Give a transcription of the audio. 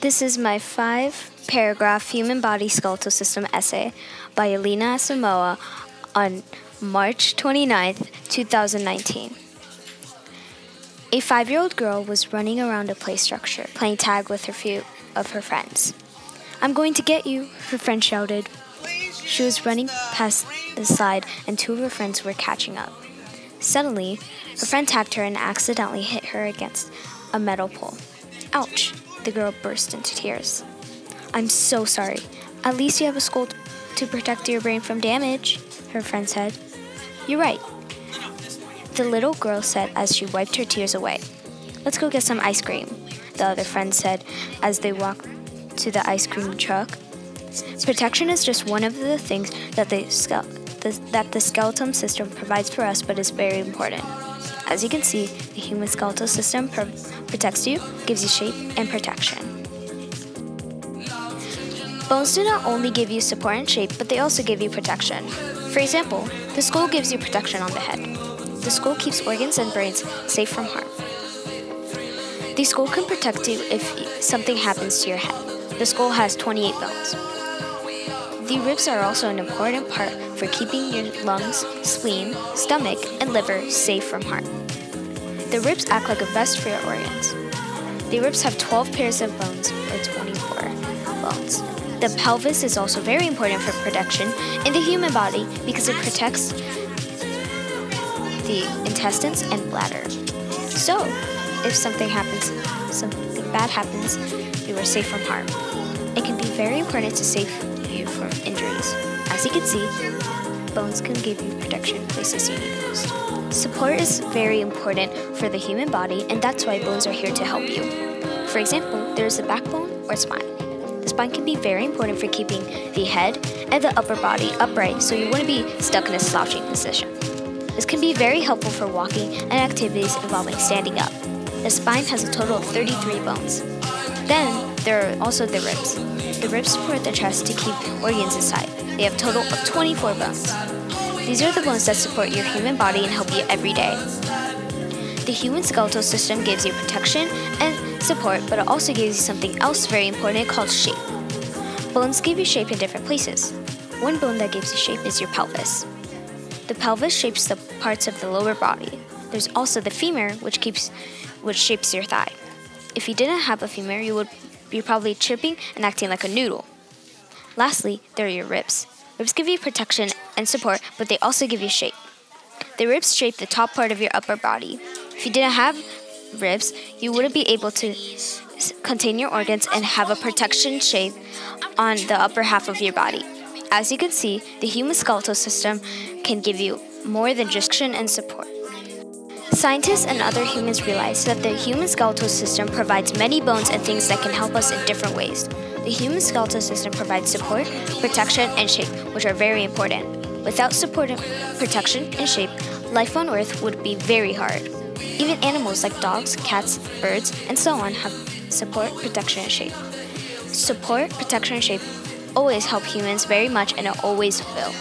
This is my five paragraph human body skeletal system essay by Elena Samoa on March 29, 2019. A five year old girl was running around a play structure, playing tag with a few of her friends. I'm going to get you, her friend shouted. She was running past the slide, and two of her friends were catching up. Suddenly, her friend tapped her and accidentally hit her against a metal pole. Ouch! The girl burst into tears. I'm so sorry. At least you have a skull to protect your brain from damage, her friend said. You're right, the little girl said as she wiped her tears away. Let's go get some ice cream, the other friend said as they walked to the ice cream truck. Protection is just one of the things that the, the, that the skeletal system provides for us, but is very important. As you can see, the human skeletal system pro- protects you, gives you shape, and protection. Bones do not only give you support and shape, but they also give you protection. For example, the skull gives you protection on the head. The skull keeps organs and brains safe from harm. The skull can protect you if something happens to your head. The skull has 28 bones. The ribs are also an important part for keeping your lungs, spleen, stomach, and liver safe from harm. The ribs act like a vest for your organs. The ribs have 12 pairs of bones or 24 bones. The pelvis is also very important for protection in the human body because it protects the intestines and bladder. So, if something happens, something bad happens, you are safe from harm. It can be very important to save from injuries. As you can see, bones can give you protection places you need most. Support is very important for the human body, and that's why bones are here to help you. For example, there is the backbone or spine. The spine can be very important for keeping the head and the upper body upright so you wouldn't be stuck in a slouching position. This can be very helpful for walking and activities involving standing up. The spine has a total of 33 bones. Then, there are also the ribs. The ribs support the chest to keep organs inside. They have a total of 24 bones. These are the bones that support your human body and help you every day. The human skeletal system gives you protection and support, but it also gives you something else very important called shape. Bones give you shape in different places. One bone that gives you shape is your pelvis. The pelvis shapes the parts of the lower body. There's also the femur, which keeps, which shapes your thigh. If you didn't have a femur, you would be probably tripping and acting like a noodle. Lastly, there are your ribs. Ribs give you protection and support, but they also give you shape. The ribs shape the top part of your upper body. If you didn't have ribs, you wouldn't be able to contain your organs and have a protection shape on the upper half of your body. As you can see, the human skeletal system can give you more than just and support. Scientists and other humans realize that the human skeletal system provides many bones and things that can help us in different ways. The human skeletal system provides support, protection, and shape, which are very important. Without support, protection, and shape, life on Earth would be very hard. Even animals like dogs, cats, birds, and so on have support, protection, and shape. Support, protection, and shape always help humans very much and it always will.